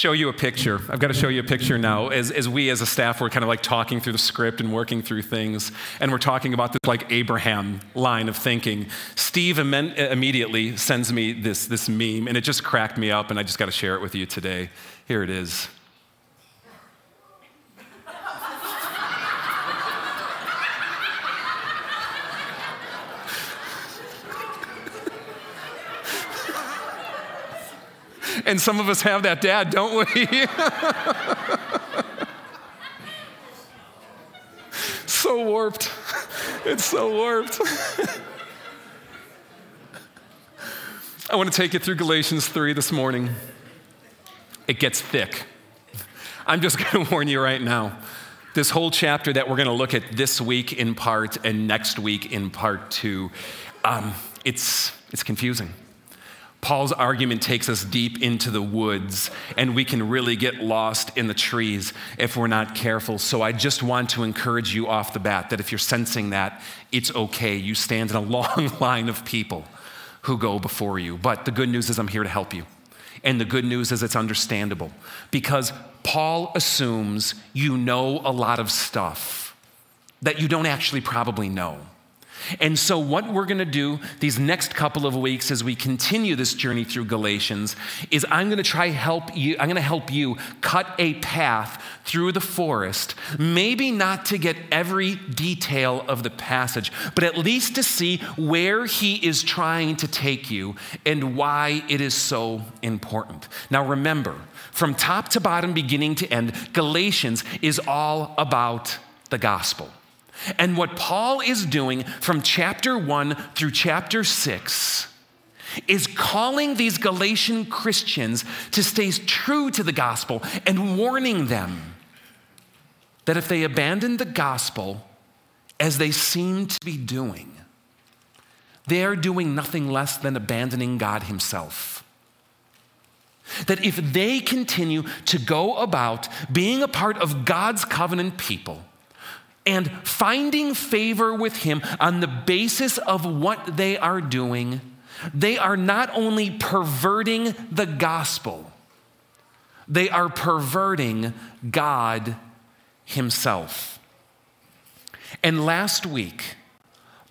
show you a picture. I've got to show you a picture now. As, as we as a staff were kind of like talking through the script and working through things, and we're talking about this like Abraham line of thinking, Steve immediately sends me this, this meme, and it just cracked me up, and I just got to share it with you today. Here it is. And some of us have that dad, don't we? so warped. It's so warped. I want to take you through Galatians 3 this morning. It gets thick. I'm just going to warn you right now. This whole chapter that we're going to look at this week in part and next week in part two, um, it's, it's confusing. Paul's argument takes us deep into the woods, and we can really get lost in the trees if we're not careful. So, I just want to encourage you off the bat that if you're sensing that, it's okay. You stand in a long line of people who go before you. But the good news is, I'm here to help you. And the good news is, it's understandable because Paul assumes you know a lot of stuff that you don't actually probably know. And so, what we're going to do these next couple of weeks as we continue this journey through Galatians is I'm going to try help you. I'm going to help you cut a path through the forest. Maybe not to get every detail of the passage, but at least to see where he is trying to take you and why it is so important. Now, remember, from top to bottom, beginning to end, Galatians is all about the gospel. And what Paul is doing from chapter 1 through chapter 6 is calling these Galatian Christians to stay true to the gospel and warning them that if they abandon the gospel as they seem to be doing, they are doing nothing less than abandoning God Himself. That if they continue to go about being a part of God's covenant people, and finding favor with Him on the basis of what they are doing, they are not only perverting the gospel, they are perverting God Himself. And last week,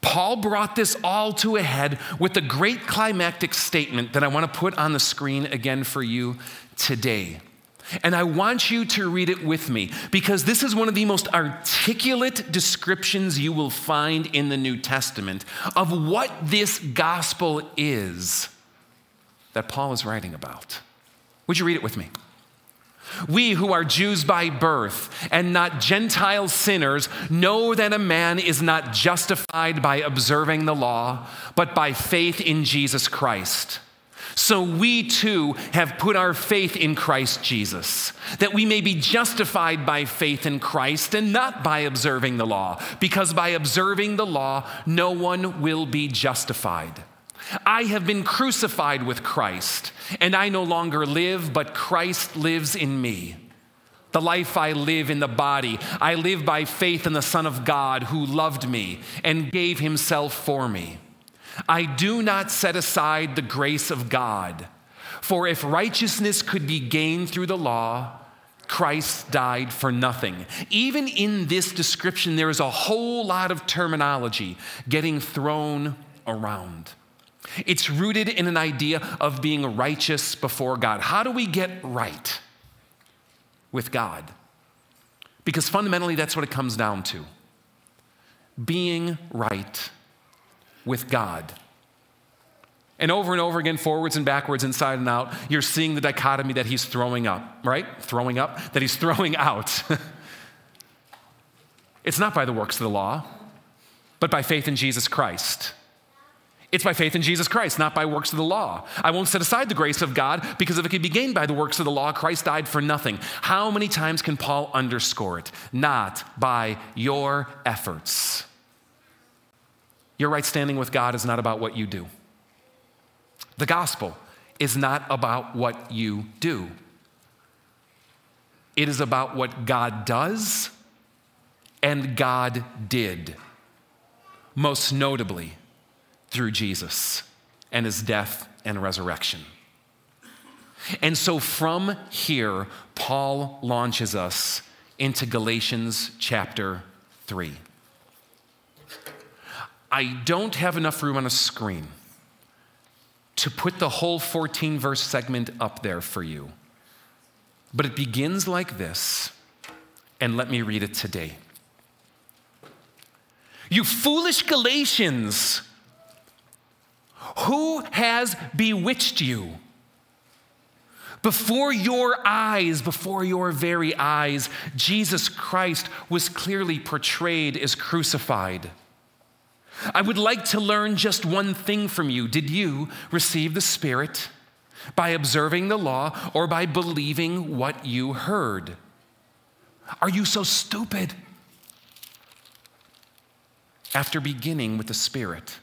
Paul brought this all to a head with a great climactic statement that I want to put on the screen again for you today. And I want you to read it with me because this is one of the most articulate descriptions you will find in the New Testament of what this gospel is that Paul is writing about. Would you read it with me? We who are Jews by birth and not Gentile sinners know that a man is not justified by observing the law, but by faith in Jesus Christ. So we too have put our faith in Christ Jesus, that we may be justified by faith in Christ and not by observing the law, because by observing the law, no one will be justified. I have been crucified with Christ, and I no longer live, but Christ lives in me. The life I live in the body, I live by faith in the Son of God who loved me and gave himself for me. I do not set aside the grace of God. For if righteousness could be gained through the law, Christ died for nothing. Even in this description, there is a whole lot of terminology getting thrown around. It's rooted in an idea of being righteous before God. How do we get right with God? Because fundamentally, that's what it comes down to being right with God. And over and over again, forwards and backwards, inside and out, you're seeing the dichotomy that he's throwing up, right? Throwing up, that he's throwing out. it's not by the works of the law, but by faith in Jesus Christ. It's by faith in Jesus Christ, not by works of the law. I won't set aside the grace of God because if it could be gained by the works of the law, Christ died for nothing. How many times can Paul underscore it? Not by your efforts. Your right standing with God is not about what you do. The gospel is not about what you do. It is about what God does and God did, most notably through Jesus and his death and resurrection. And so from here, Paul launches us into Galatians chapter 3. I don't have enough room on a screen to put the whole 14 verse segment up there for you. But it begins like this, and let me read it today. You foolish Galatians, who has bewitched you? Before your eyes, before your very eyes, Jesus Christ was clearly portrayed as crucified. I would like to learn just one thing from you. Did you receive the Spirit by observing the law or by believing what you heard? Are you so stupid? After beginning with the Spirit,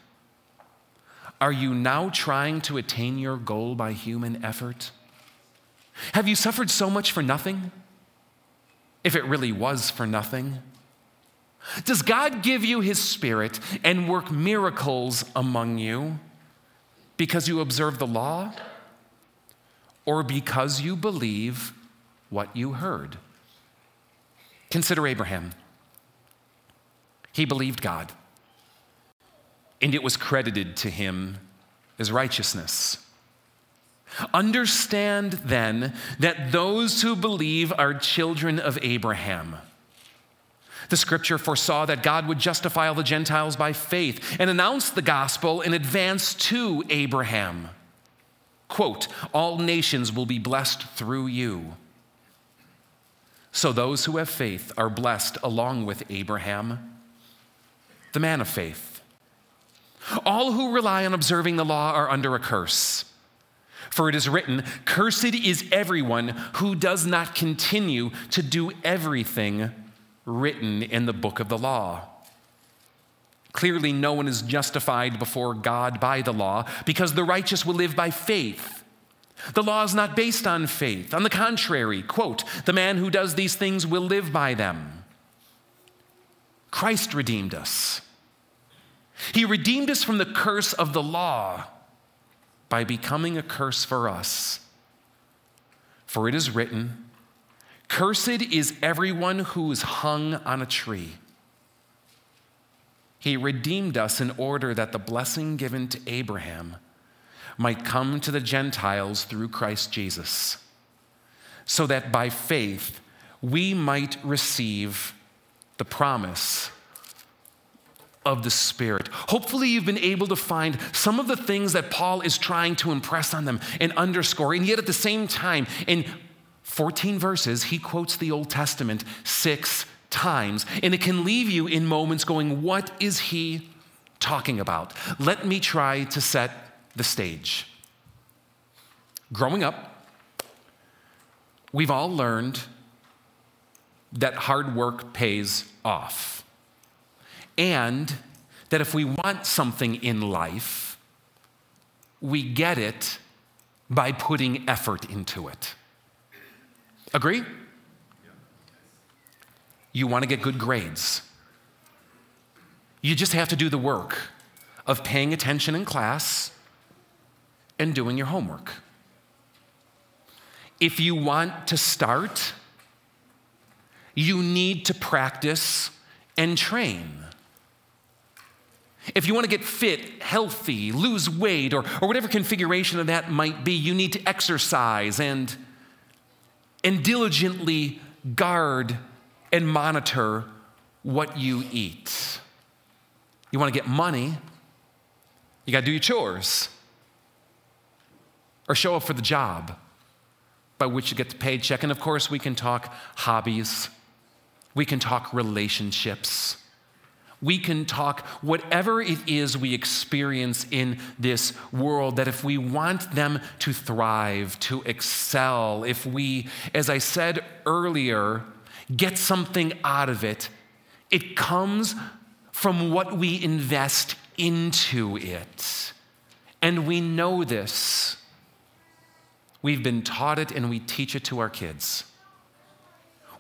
are you now trying to attain your goal by human effort? Have you suffered so much for nothing? If it really was for nothing. Does God give you His Spirit and work miracles among you because you observe the law or because you believe what you heard? Consider Abraham. He believed God, and it was credited to him as righteousness. Understand then that those who believe are children of Abraham. The scripture foresaw that God would justify all the Gentiles by faith and announced the gospel in advance to Abraham. Quote, all nations will be blessed through you. So those who have faith are blessed along with Abraham, the man of faith. All who rely on observing the law are under a curse. For it is written, Cursed is everyone who does not continue to do everything written in the book of the law. Clearly, no one is justified before God by the law because the righteous will live by faith. The law is not based on faith. On the contrary, quote, the man who does these things will live by them. Christ redeemed us. He redeemed us from the curse of the law by becoming a curse for us. For it is written, Cursed is everyone who is hung on a tree. He redeemed us in order that the blessing given to Abraham might come to the Gentiles through Christ Jesus, so that by faith we might receive the promise of the Spirit. Hopefully, you've been able to find some of the things that Paul is trying to impress on them and underscore, and yet at the same time, in 14 verses, he quotes the Old Testament six times, and it can leave you in moments going, What is he talking about? Let me try to set the stage. Growing up, we've all learned that hard work pays off, and that if we want something in life, we get it by putting effort into it. Agree? You want to get good grades. You just have to do the work of paying attention in class and doing your homework. If you want to start, you need to practice and train. If you want to get fit, healthy, lose weight, or, or whatever configuration of that might be, you need to exercise and and diligently guard and monitor what you eat. You want to get money, you got to do your chores or show up for the job by which you get the paycheck. And of course, we can talk hobbies, we can talk relationships we can talk whatever it is we experience in this world, that if we want them to thrive, to excel, if we, as I said earlier, get something out of it, it comes from what we invest into it. And we know this. We've been taught it and we teach it to our kids.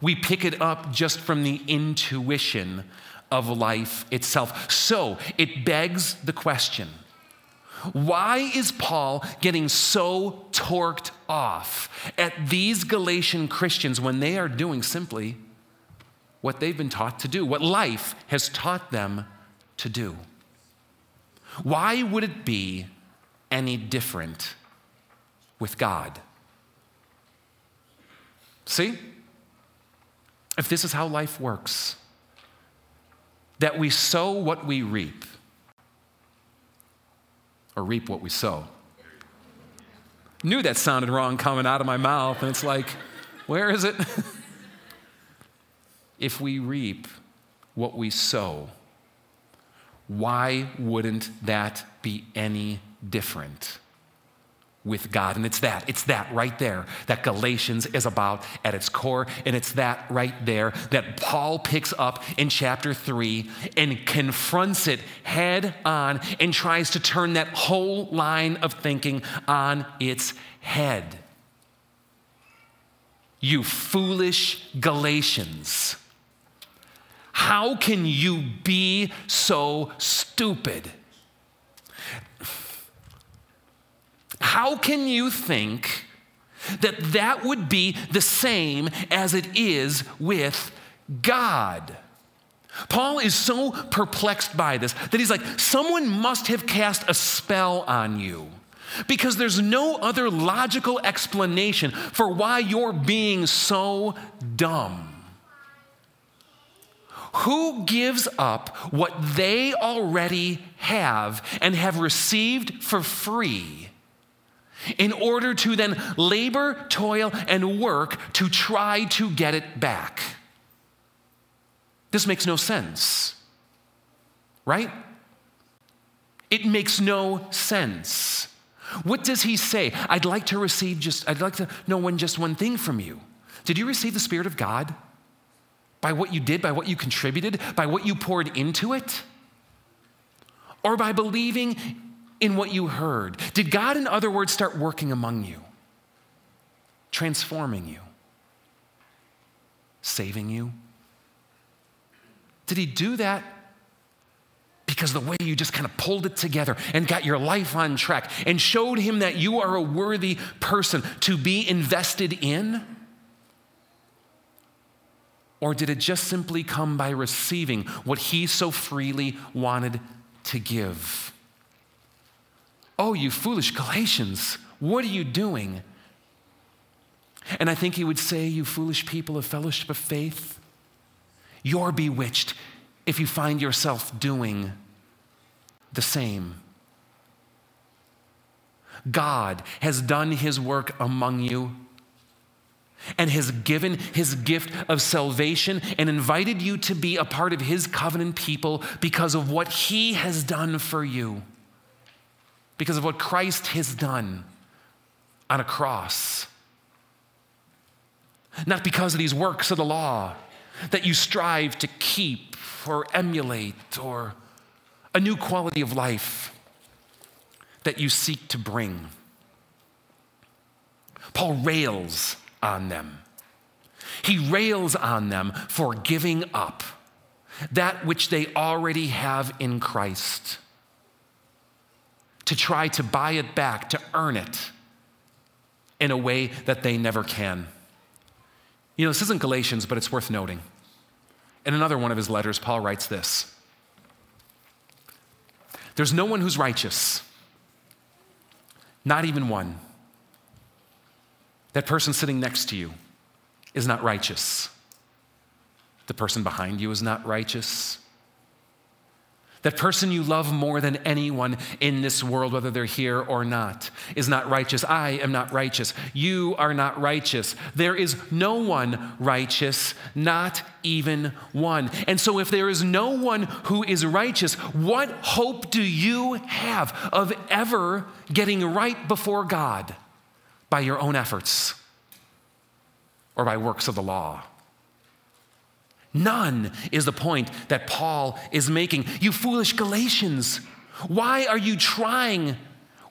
We pick it up just from the intuition of life itself. So it begs the question Why is Paul getting so torqued off at these Galatian Christians when they are doing simply what they've been taught to do, what life has taught them to do? Why would it be any different with God? See? If this is how life works, that we sow what we reap, or reap what we sow. Knew that sounded wrong coming out of my mouth, and it's like, where is it? if we reap what we sow, why wouldn't that be any different? With God. And it's that, it's that right there that Galatians is about at its core. And it's that right there that Paul picks up in chapter three and confronts it head on and tries to turn that whole line of thinking on its head. You foolish Galatians. How can you be so stupid? How can you think that that would be the same as it is with God? Paul is so perplexed by this that he's like, someone must have cast a spell on you because there's no other logical explanation for why you're being so dumb. Who gives up what they already have and have received for free? In order to then labor, toil, and work to try to get it back. This makes no sense, right? It makes no sense. What does he say? I'd like to receive just, I'd like to know one, just one thing from you. Did you receive the Spirit of God? By what you did, by what you contributed, by what you poured into it? Or by believing in what you heard? Did God, in other words, start working among you, transforming you, saving you? Did He do that because the way you just kind of pulled it together and got your life on track and showed Him that you are a worthy person to be invested in? Or did it just simply come by receiving what He so freely wanted to give? Oh, you foolish Galatians, what are you doing? And I think he would say, You foolish people of fellowship of faith, you're bewitched if you find yourself doing the same. God has done his work among you and has given his gift of salvation and invited you to be a part of his covenant people because of what he has done for you because of what Christ has done on a cross. Not because of these works of the law that you strive to keep or emulate or a new quality of life that you seek to bring. Paul rails on them. He rails on them for giving up that which they already have in Christ to try to buy it back, to earn it in a way that they never can. You know, this isn't Galatians, but it's worth noting. In another one of his letters, Paul writes this There's no one who's righteous, not even one. That person sitting next to you is not righteous. The person behind you is not righteous. That person you love more than anyone in this world, whether they're here or not, is not righteous. I am not righteous. You are not righteous. There is no one righteous, not even one. And so, if there is no one who is righteous, what hope do you have of ever getting right before God by your own efforts or by works of the law? None is the point that Paul is making. You foolish Galatians, why are you trying,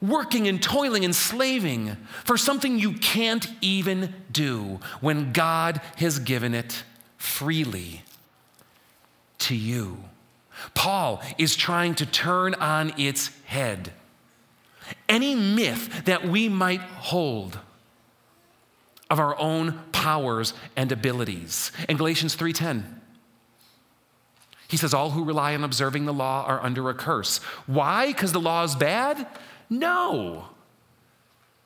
working and toiling and slaving for something you can't even do when God has given it freely to you? Paul is trying to turn on its head any myth that we might hold of our own powers and abilities. In Galatians 3:10, he says all who rely on observing the law are under a curse. Why? Cuz the law is bad? No.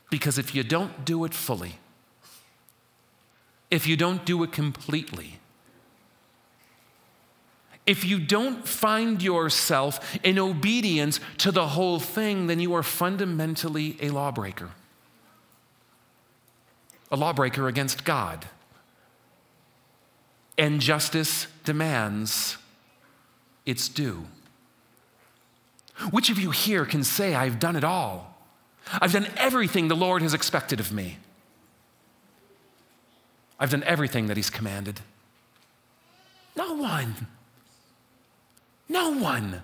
Because if you don't do it fully, if you don't do it completely, if you don't find yourself in obedience to the whole thing, then you are fundamentally a lawbreaker. A lawbreaker against God. And justice demands its due. Which of you here can say, I've done it all? I've done everything the Lord has expected of me. I've done everything that He's commanded. No one. No one.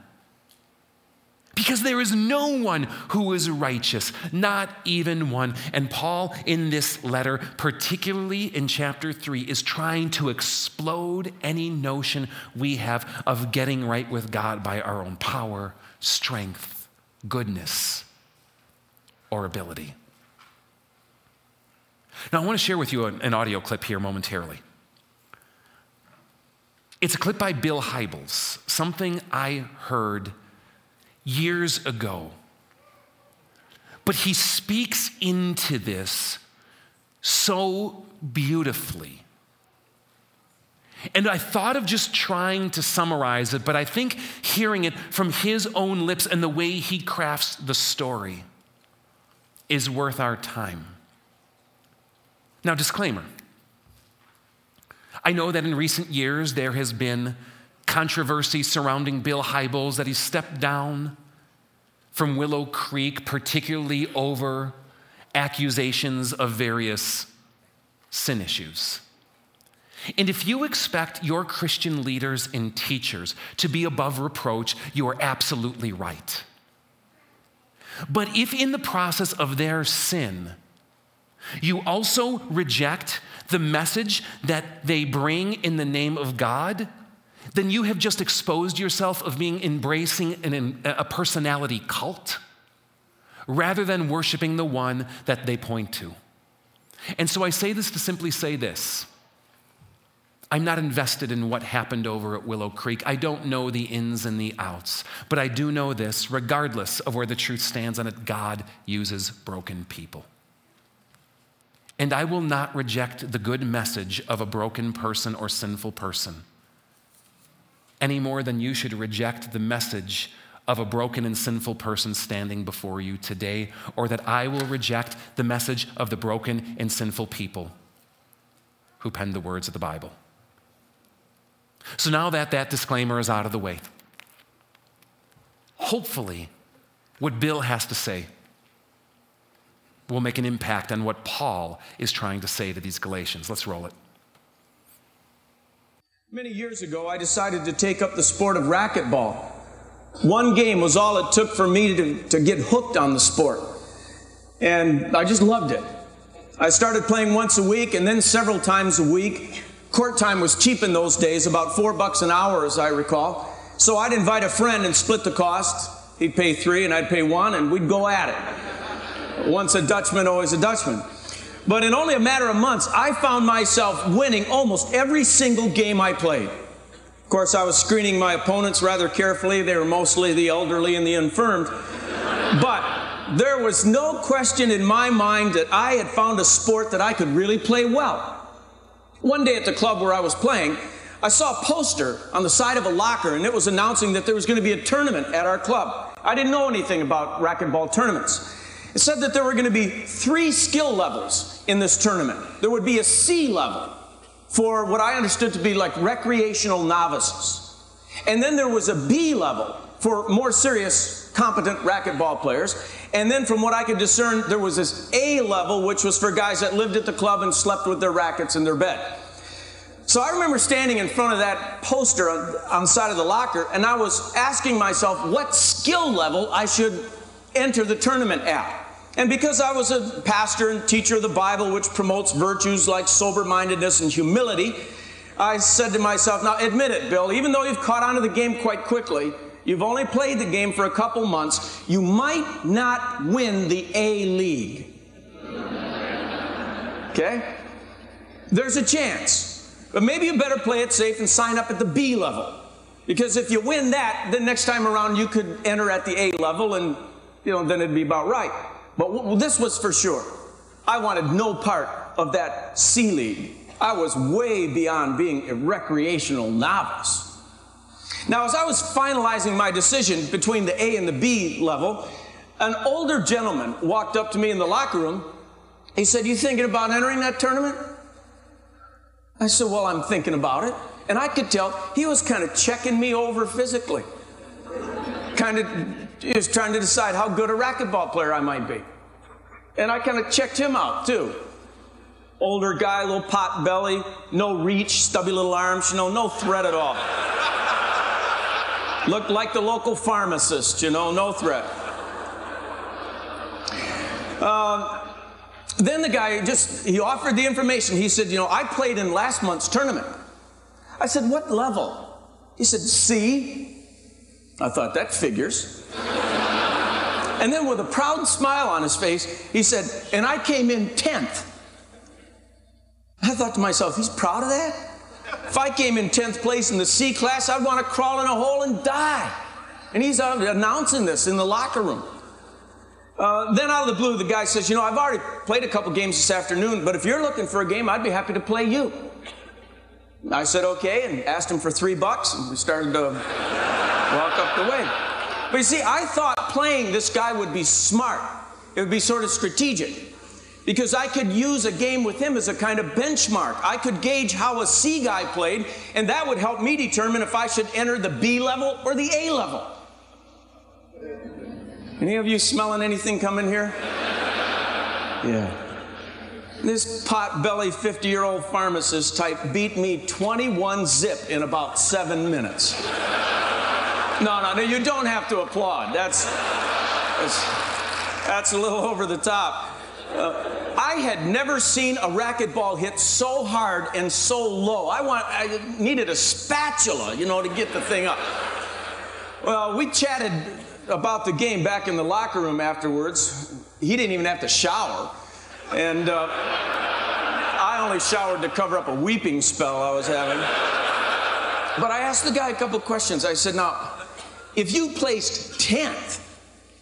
Because there is no one who is righteous, not even one. And Paul, in this letter, particularly in chapter 3, is trying to explode any notion we have of getting right with God by our own power, strength, goodness, or ability. Now, I want to share with you an, an audio clip here momentarily. It's a clip by Bill Hybels, something I heard years ago. But he speaks into this so beautifully. And I thought of just trying to summarize it, but I think hearing it from his own lips and the way he crafts the story is worth our time. Now, disclaimer I know that in recent years there has been controversy surrounding Bill Hybels, that he stepped down from Willow Creek, particularly over accusations of various sin issues. And if you expect your Christian leaders and teachers to be above reproach, you are absolutely right. But if in the process of their sin, you also reject the message that they bring in the name of God, then you have just exposed yourself of being embracing an, a personality cult rather than worshiping the one that they point to. And so I say this to simply say this. I'm not invested in what happened over at Willow Creek. I don't know the ins and the outs. But I do know this regardless of where the truth stands on it, God uses broken people. And I will not reject the good message of a broken person or sinful person any more than you should reject the message of a broken and sinful person standing before you today, or that I will reject the message of the broken and sinful people who penned the words of the Bible. So now that that disclaimer is out of the way, hopefully, what Bill has to say will make an impact on what Paul is trying to say to these Galatians. Let's roll it. Many years ago, I decided to take up the sport of racquetball. One game was all it took for me to, to get hooked on the sport. And I just loved it. I started playing once a week and then several times a week. Court time was cheap in those days, about four bucks an hour, as I recall. So I'd invite a friend and split the cost. He'd pay three and I'd pay one, and we'd go at it. Once a Dutchman, always a Dutchman. But in only a matter of months, I found myself winning almost every single game I played. Of course, I was screening my opponents rather carefully. They were mostly the elderly and the infirmed. But there was no question in my mind that I had found a sport that I could really play well. One day at the club where I was playing, I saw a poster on the side of a locker and it was announcing that there was going to be a tournament at our club. I didn't know anything about racquetball tournaments. It said that there were going to be three skill levels in this tournament. There would be a C level for what I understood to be like recreational novices. And then there was a B level for more serious, competent racquetball players. And then from what I could discern, there was this A level, which was for guys that lived at the club and slept with their rackets in their bed. So I remember standing in front of that poster on, on the side of the locker, and I was asking myself what skill level I should enter the tournament at. And because I was a pastor and teacher of the Bible, which promotes virtues like sober mindedness and humility, I said to myself, now admit it, Bill, even though you've caught on to the game quite quickly, You've only played the game for a couple months. You might not win the A League. Okay? There's a chance. But maybe you better play it safe and sign up at the B level. Because if you win that, then next time around you could enter at the A level and, you know, then it'd be about right. But w- this was for sure. I wanted no part of that C League. I was way beyond being a recreational novice. Now, as I was finalizing my decision between the A and the B level, an older gentleman walked up to me in the locker room. He said, You thinking about entering that tournament? I said, Well, I'm thinking about it. And I could tell he was kind of checking me over physically. Kind of, was trying to decide how good a racquetball player I might be. And I kind of checked him out too. Older guy, little pot belly, no reach, stubby little arms, you know, no threat at all. Looked like the local pharmacist, you know, no threat. Um, then the guy just, he offered the information. He said, You know, I played in last month's tournament. I said, What level? He said, C. I thought, That figures. And then with a proud smile on his face, he said, And I came in 10th. I thought to myself, He's proud of that? If I came in 10th place in the C class, I'd want to crawl in a hole and die. And he's announcing this in the locker room. Uh, then out of the blue, the guy says, You know, I've already played a couple games this afternoon, but if you're looking for a game, I'd be happy to play you. I said, Okay, and asked him for three bucks, and we started to walk up the way. But you see, I thought playing this guy would be smart, it would be sort of strategic. Because I could use a game with him as a kind of benchmark. I could gauge how a C guy played, and that would help me determine if I should enter the B level or the A level. Any of you smelling anything coming here? Yeah. This pot belly 50 year old pharmacist type beat me 21 zip in about seven minutes. No, no, no, you don't have to applaud. That's, that's, that's a little over the top. Uh, I had never seen a racquetball hit so hard and so low. I, want, I needed a spatula, you know, to get the thing up. Well, we chatted about the game back in the locker room afterwards. He didn't even have to shower. And uh, I only showered to cover up a weeping spell I was having. But I asked the guy a couple questions. I said, Now, if you placed 10th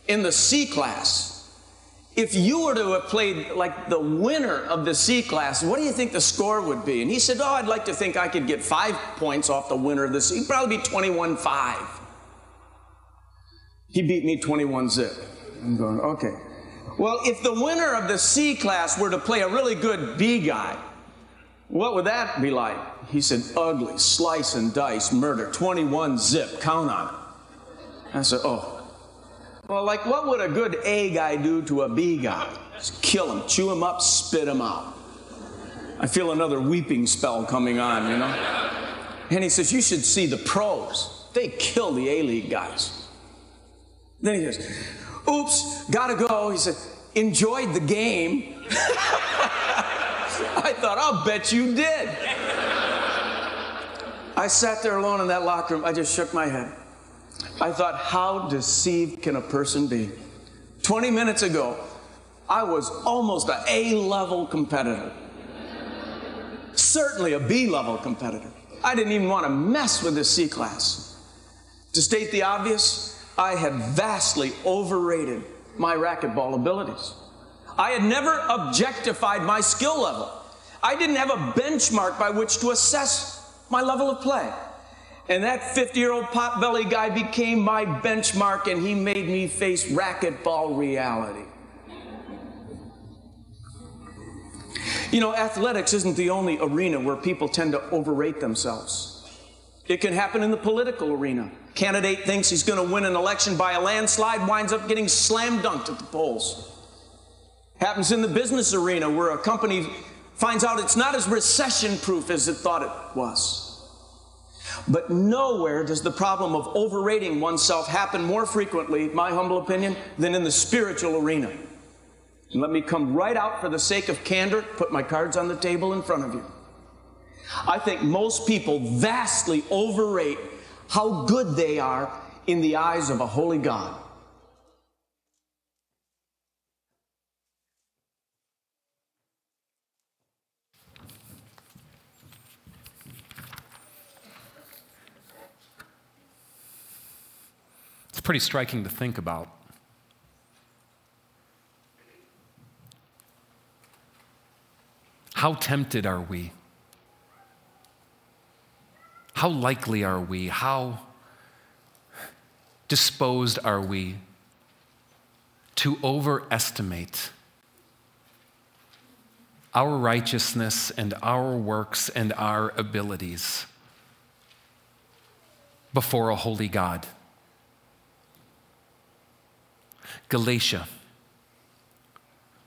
in the C class, if you were to have played like the winner of the C class, what do you think the score would be? And he said, Oh, I'd like to think I could get five points off the winner of the C. It'd probably be 21 5. He beat me 21 zip. I'm going, okay. Well, if the winner of the C class were to play a really good B guy, what would that be like? He said, ugly, slice and dice, murder, 21 zip, count on it. I said, oh. Well, like what would a good A guy do to a B guy? Just kill him, chew him up, spit him out. I feel another weeping spell coming on, you know? And he says, you should see the pros. They kill the A League guys. Then he goes, oops, gotta go. He said, enjoyed the game. I thought, I'll bet you did. I sat there alone in that locker room. I just shook my head. I thought, how deceived can a person be? 20 minutes ago, I was almost an A level competitor. Certainly a B level competitor. I didn't even want to mess with the C class. To state the obvious, I had vastly overrated my racquetball abilities. I had never objectified my skill level. I didn't have a benchmark by which to assess my level of play. And that 50 year old potbelly guy became my benchmark and he made me face racquetball reality. You know, athletics isn't the only arena where people tend to overrate themselves. It can happen in the political arena. Candidate thinks he's going to win an election by a landslide, winds up getting slam dunked at the polls. Happens in the business arena where a company finds out it's not as recession proof as it thought it was. But nowhere does the problem of overrating oneself happen more frequently, my humble opinion, than in the spiritual arena. And let me come right out for the sake of candor, put my cards on the table in front of you. I think most people vastly overrate how good they are in the eyes of a holy God. Pretty striking to think about. How tempted are we? How likely are we? How disposed are we to overestimate our righteousness and our works and our abilities before a holy God? Galatia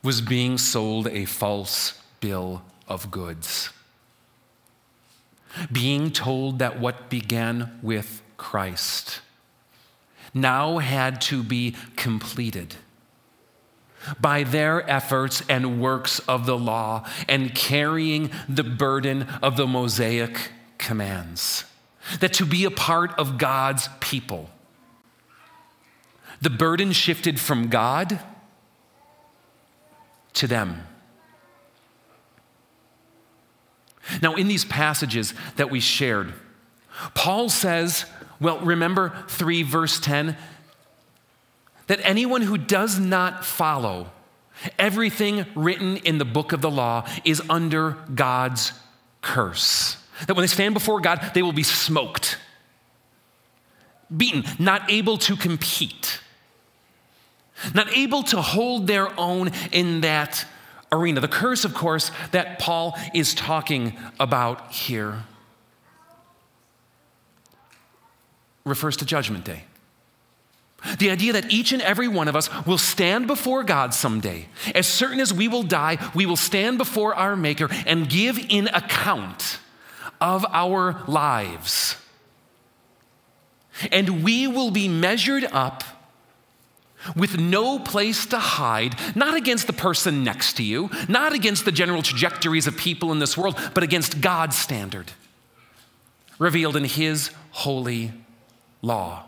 was being sold a false bill of goods. Being told that what began with Christ now had to be completed by their efforts and works of the law and carrying the burden of the Mosaic commands. That to be a part of God's people, the burden shifted from God to them. Now, in these passages that we shared, Paul says, well, remember 3 verse 10, that anyone who does not follow everything written in the book of the law is under God's curse. That when they stand before God, they will be smoked, beaten, not able to compete, not able to hold their own in that arena. The curse, of course, that Paul is talking about here refers to Judgment Day. The idea that each and every one of us will stand before God someday. As certain as we will die, we will stand before our Maker and give in account of our lives. And we will be measured up with no place to hide, not against the person next to you, not against the general trajectories of people in this world, but against God's standard, revealed in His holy law.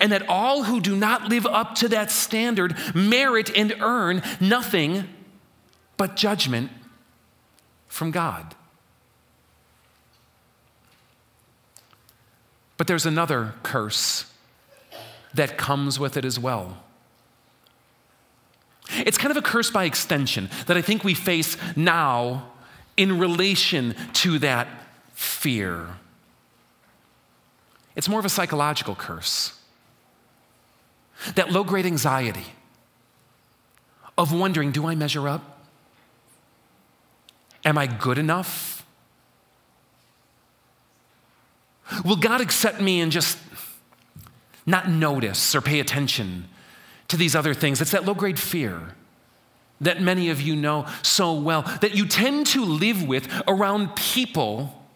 And that all who do not live up to that standard merit and earn nothing but judgment from God. But there's another curse that comes with it as well. It's kind of a curse by extension that I think we face now in relation to that fear. It's more of a psychological curse. That low grade anxiety of wondering do I measure up? Am I good enough? Will God accept me and just not notice or pay attention to these other things. It's that low grade fear that many of you know so well that you tend to live with around people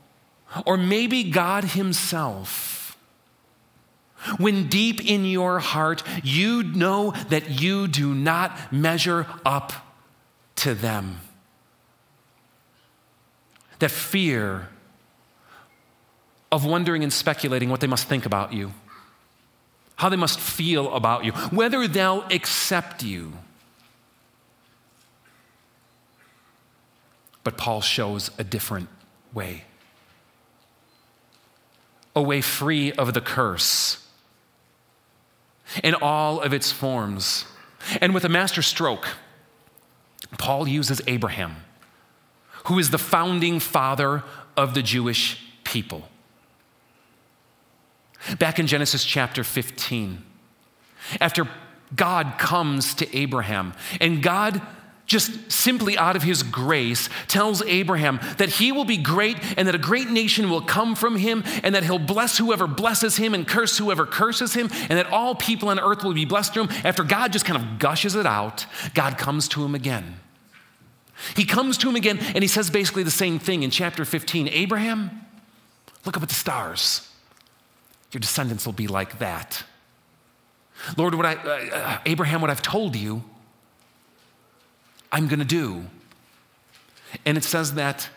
or maybe God Himself. When deep in your heart you know that you do not measure up to them. That fear of wondering and speculating what they must think about you how they must feel about you, whether they'll accept you. But Paul shows a different way a way free of the curse in all of its forms. And with a master stroke, Paul uses Abraham, who is the founding father of the Jewish people back in Genesis chapter 15. After God comes to Abraham, and God just simply out of his grace tells Abraham that he will be great and that a great nation will come from him and that he'll bless whoever blesses him and curse whoever curses him and that all people on earth will be blessed through him. After God just kind of gushes it out, God comes to him again. He comes to him again and he says basically the same thing in chapter 15 Abraham, look up at the stars. Your descendants will be like that. Lord, what I, uh, uh, Abraham, what I've told you, I'm going to do. And it says that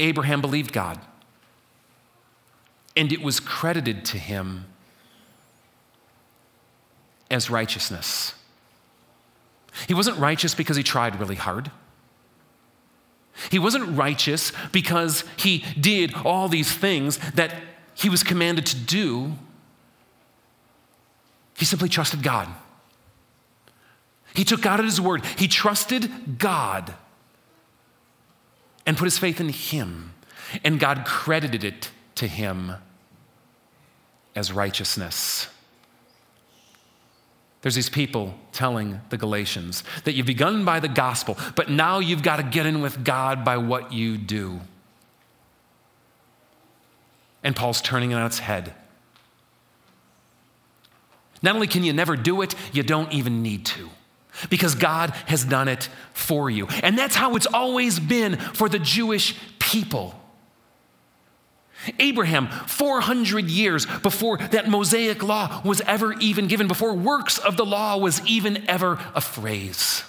Abraham believed God. and it was credited to him as righteousness. He wasn't righteous because he tried really hard. He wasn't righteous because he did all these things that he was commanded to do. He simply trusted God. He took God at his word. He trusted God and put his faith in him. And God credited it to him as righteousness. There's these people telling the Galatians that you've begun by the gospel, but now you've got to get in with God by what you do. And Paul's turning it on its head. Not only can you never do it, you don't even need to because God has done it for you. And that's how it's always been for the Jewish people. Abraham, 400 years before that Mosaic law was ever even given, before works of the law was even ever a phrase.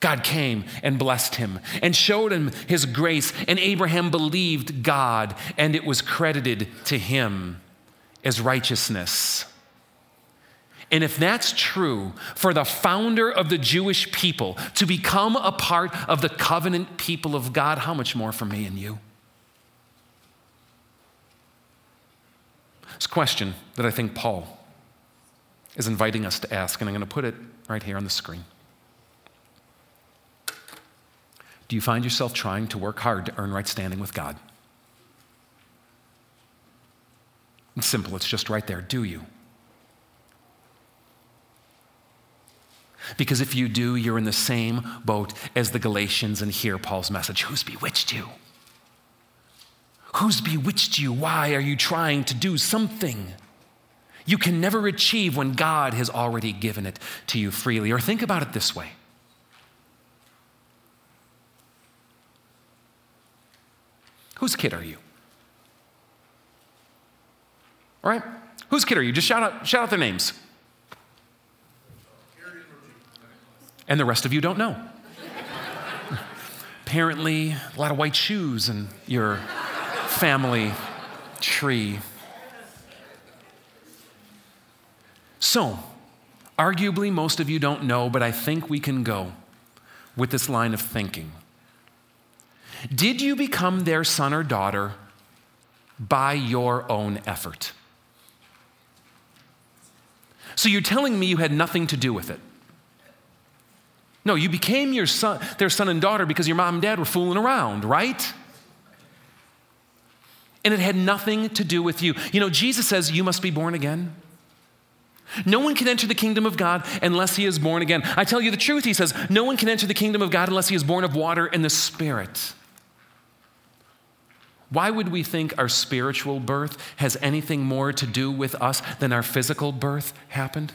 God came and blessed him and showed him his grace, and Abraham believed God, and it was credited to him as righteousness. And if that's true for the founder of the Jewish people to become a part of the covenant people of God, how much more for me and you? It's a question that I think Paul is inviting us to ask, and I'm going to put it right here on the screen. Do you find yourself trying to work hard to earn right standing with God? It's simple, it's just right there. Do you? Because if you do, you're in the same boat as the Galatians, and hear Paul's message Who's bewitched you? Who's bewitched you? Why are you trying to do something? You can never achieve when God has already given it to you freely. Or think about it this way Whose kid are you? All right? Whose kid are you? Just shout out, shout out their names. and the rest of you don't know. Apparently, a lot of white shoes in your family tree. So, arguably, most of you don't know, but I think we can go with this line of thinking. Did you become their son or daughter by your own effort? So you're telling me you had nothing to do with it. No, you became your son, their son and daughter because your mom and dad were fooling around, right? And it had nothing to do with you. You know, Jesus says you must be born again. No one can enter the kingdom of God unless he is born again. I tell you the truth, he says, no one can enter the kingdom of God unless he is born of water and the Spirit. Why would we think our spiritual birth has anything more to do with us than our physical birth happened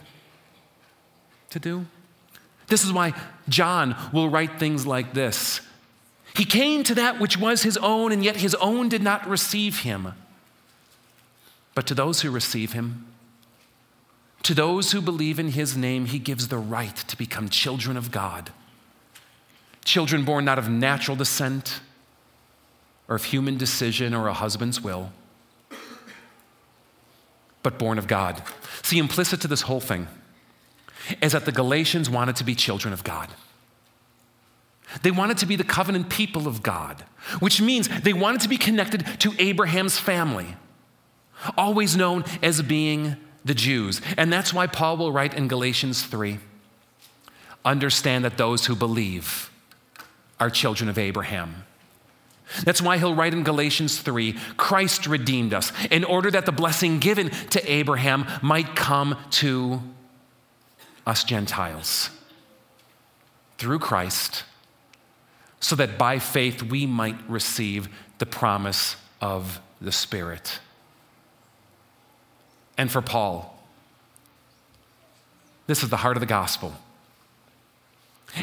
to do? This is why John will write things like this He came to that which was his own, and yet his own did not receive him. But to those who receive him, to those who believe in his name, he gives the right to become children of God. Children born not of natural descent or of human decision or a husband's will, but born of God. See, implicit to this whole thing is that the Galatians wanted to be children of God. They wanted to be the covenant people of God, which means they wanted to be connected to Abraham's family, always known as being the Jews. And that's why Paul will write in Galatians 3 understand that those who believe are children of Abraham. That's why he'll write in Galatians 3 Christ redeemed us in order that the blessing given to Abraham might come to us Gentiles through Christ, so that by faith we might receive the promise of the Spirit. And for Paul, this is the heart of the gospel.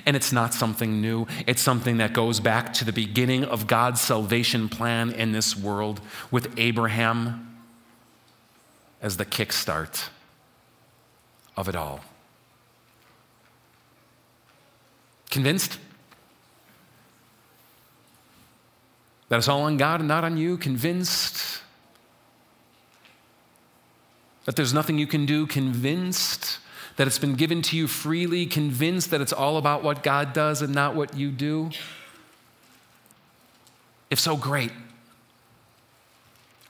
And it's not something new. It's something that goes back to the beginning of God's salvation plan in this world with Abraham as the kickstart of it all. Convinced? that it's all on God and not on you, convinced that there's nothing you can do, convinced that it's been given to you freely, convinced that it's all about what God does and not what you do? If so, great.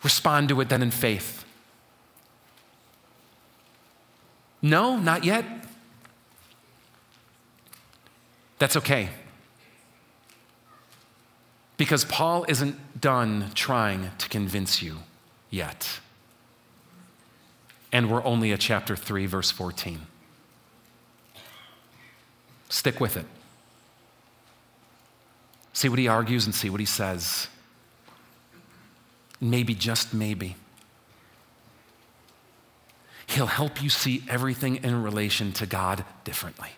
Respond to it then in faith. No, not yet. That's okay. Because Paul isn't done trying to convince you yet. And we're only at chapter 3, verse 14. Stick with it. See what he argues and see what he says. Maybe, just maybe, he'll help you see everything in relation to God differently.